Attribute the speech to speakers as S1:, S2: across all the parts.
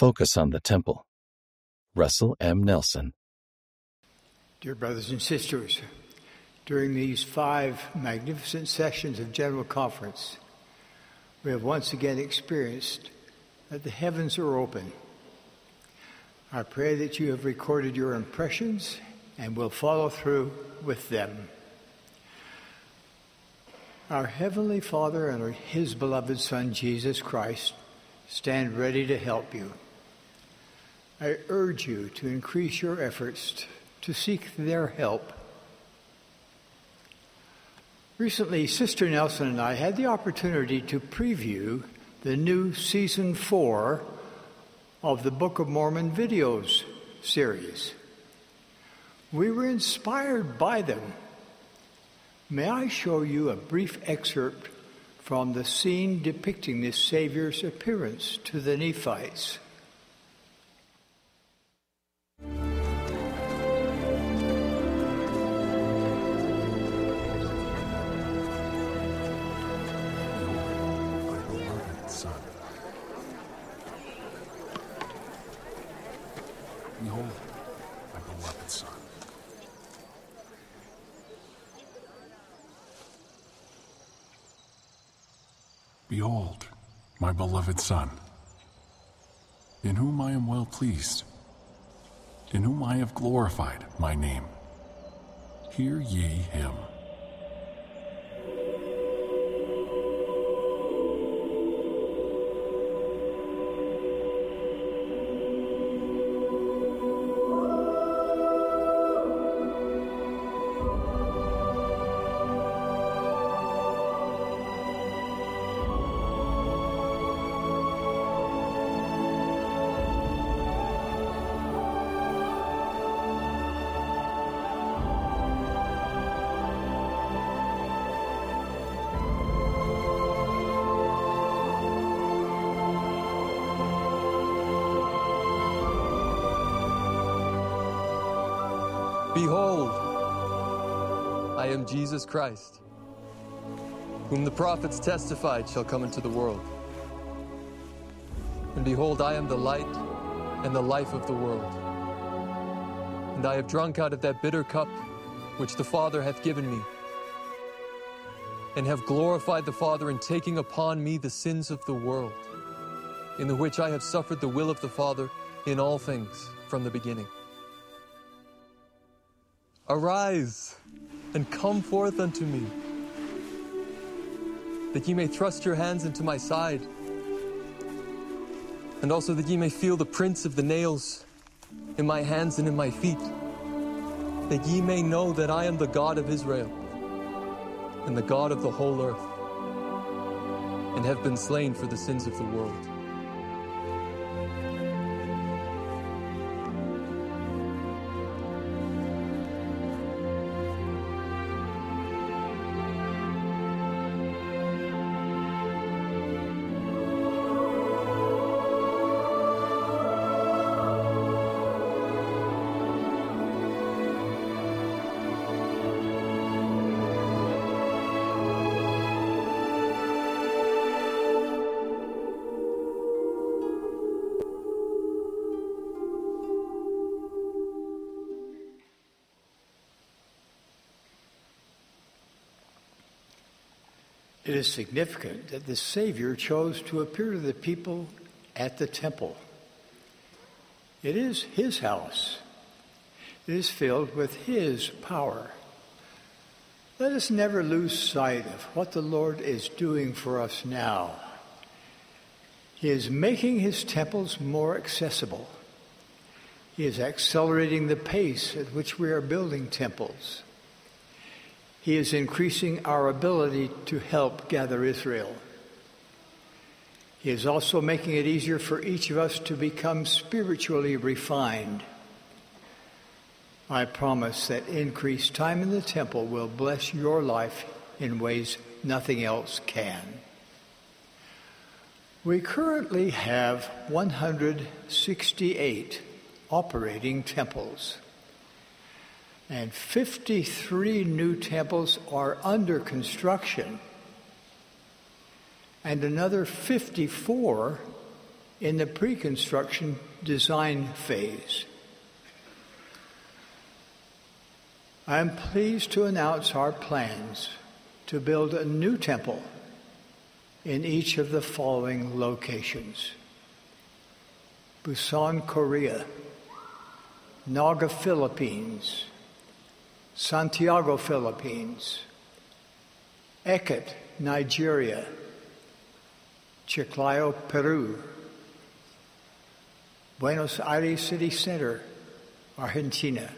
S1: Focus on the Temple. Russell M. Nelson.
S2: Dear brothers and sisters, during these five magnificent sessions of General Conference, we have once again experienced that the heavens are open. I pray that you have recorded your impressions and will follow through with them. Our Heavenly Father and His beloved Son, Jesus Christ, stand ready to help you. I urge you to increase your efforts to seek their help. Recently, Sister Nelson and I had the opportunity to preview the new season four of the Book of Mormon videos series. We were inspired by them. May I show you a brief excerpt from the scene depicting the Savior's appearance to the Nephites?
S3: Behold, my beloved Son, in whom I am well pleased, in whom I have glorified my name. Hear ye him.
S4: Behold, I am Jesus Christ, whom the prophets testified shall come into the world. And behold, I am the light and the life of the world. And I have drunk out of that bitter cup which the Father hath given me, and have glorified the Father in taking upon me the sins of the world, in the which I have suffered the will of the Father in all things from the beginning. Arise and come forth unto me, that ye may thrust your hands into my side, and also that ye may feel the prints of the nails in my hands and in my feet, that ye may know that I am the God of Israel and the God of the whole earth, and have been slain for the sins of the world.
S2: It is significant that the Savior chose to appear to the people at the temple. It is His house. It is filled with His power. Let us never lose sight of what the Lord is doing for us now. He is making His temples more accessible. He is accelerating the pace at which we are building temples. He is increasing our ability to help gather Israel. He is also making it easier for each of us to become spiritually refined. I promise that increased time in the temple will bless your life in ways nothing else can. We currently have 168 operating temples and 53 new temples are under construction, and another 54 in the pre construction design phase. I am pleased to announce our plans to build a new temple in each of the following locations. Busan, Korea, Naga, Philippines, Santiago, Philippines, Eket, Nigeria, Chiclayo, Peru, Buenos Aires City Center, Argentina,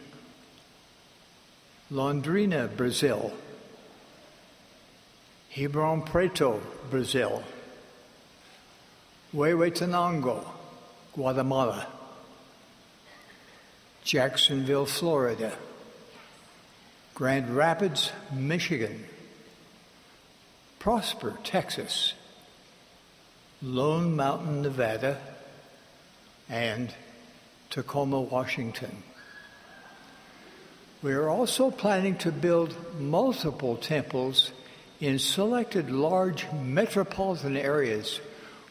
S2: Londrina, Brazil, Ribeirão Preto, Brazil, Huehuetenango, Guatemala, Jacksonville, Florida, Grand Rapids, Michigan, Prosper, Texas, Lone Mountain, Nevada, and Tacoma, Washington. We are also planning to build multiple temples in selected large metropolitan areas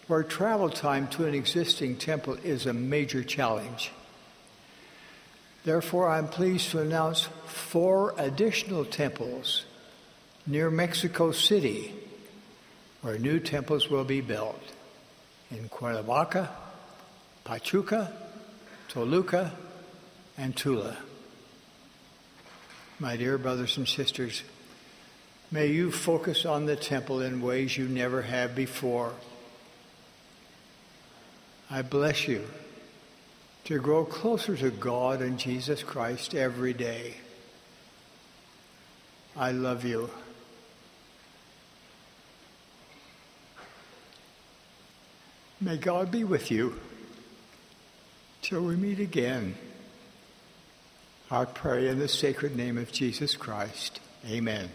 S2: where travel time to an existing temple is a major challenge. Therefore, I'm pleased to announce four additional temples near Mexico City where new temples will be built in Cuernavaca, Pachuca, Toluca, and Tula. My dear brothers and sisters, may you focus on the temple in ways you never have before. I bless you to grow closer to God and Jesus Christ every day. I love you. May God be with you till we meet again. I pray in the sacred name of Jesus Christ. Amen.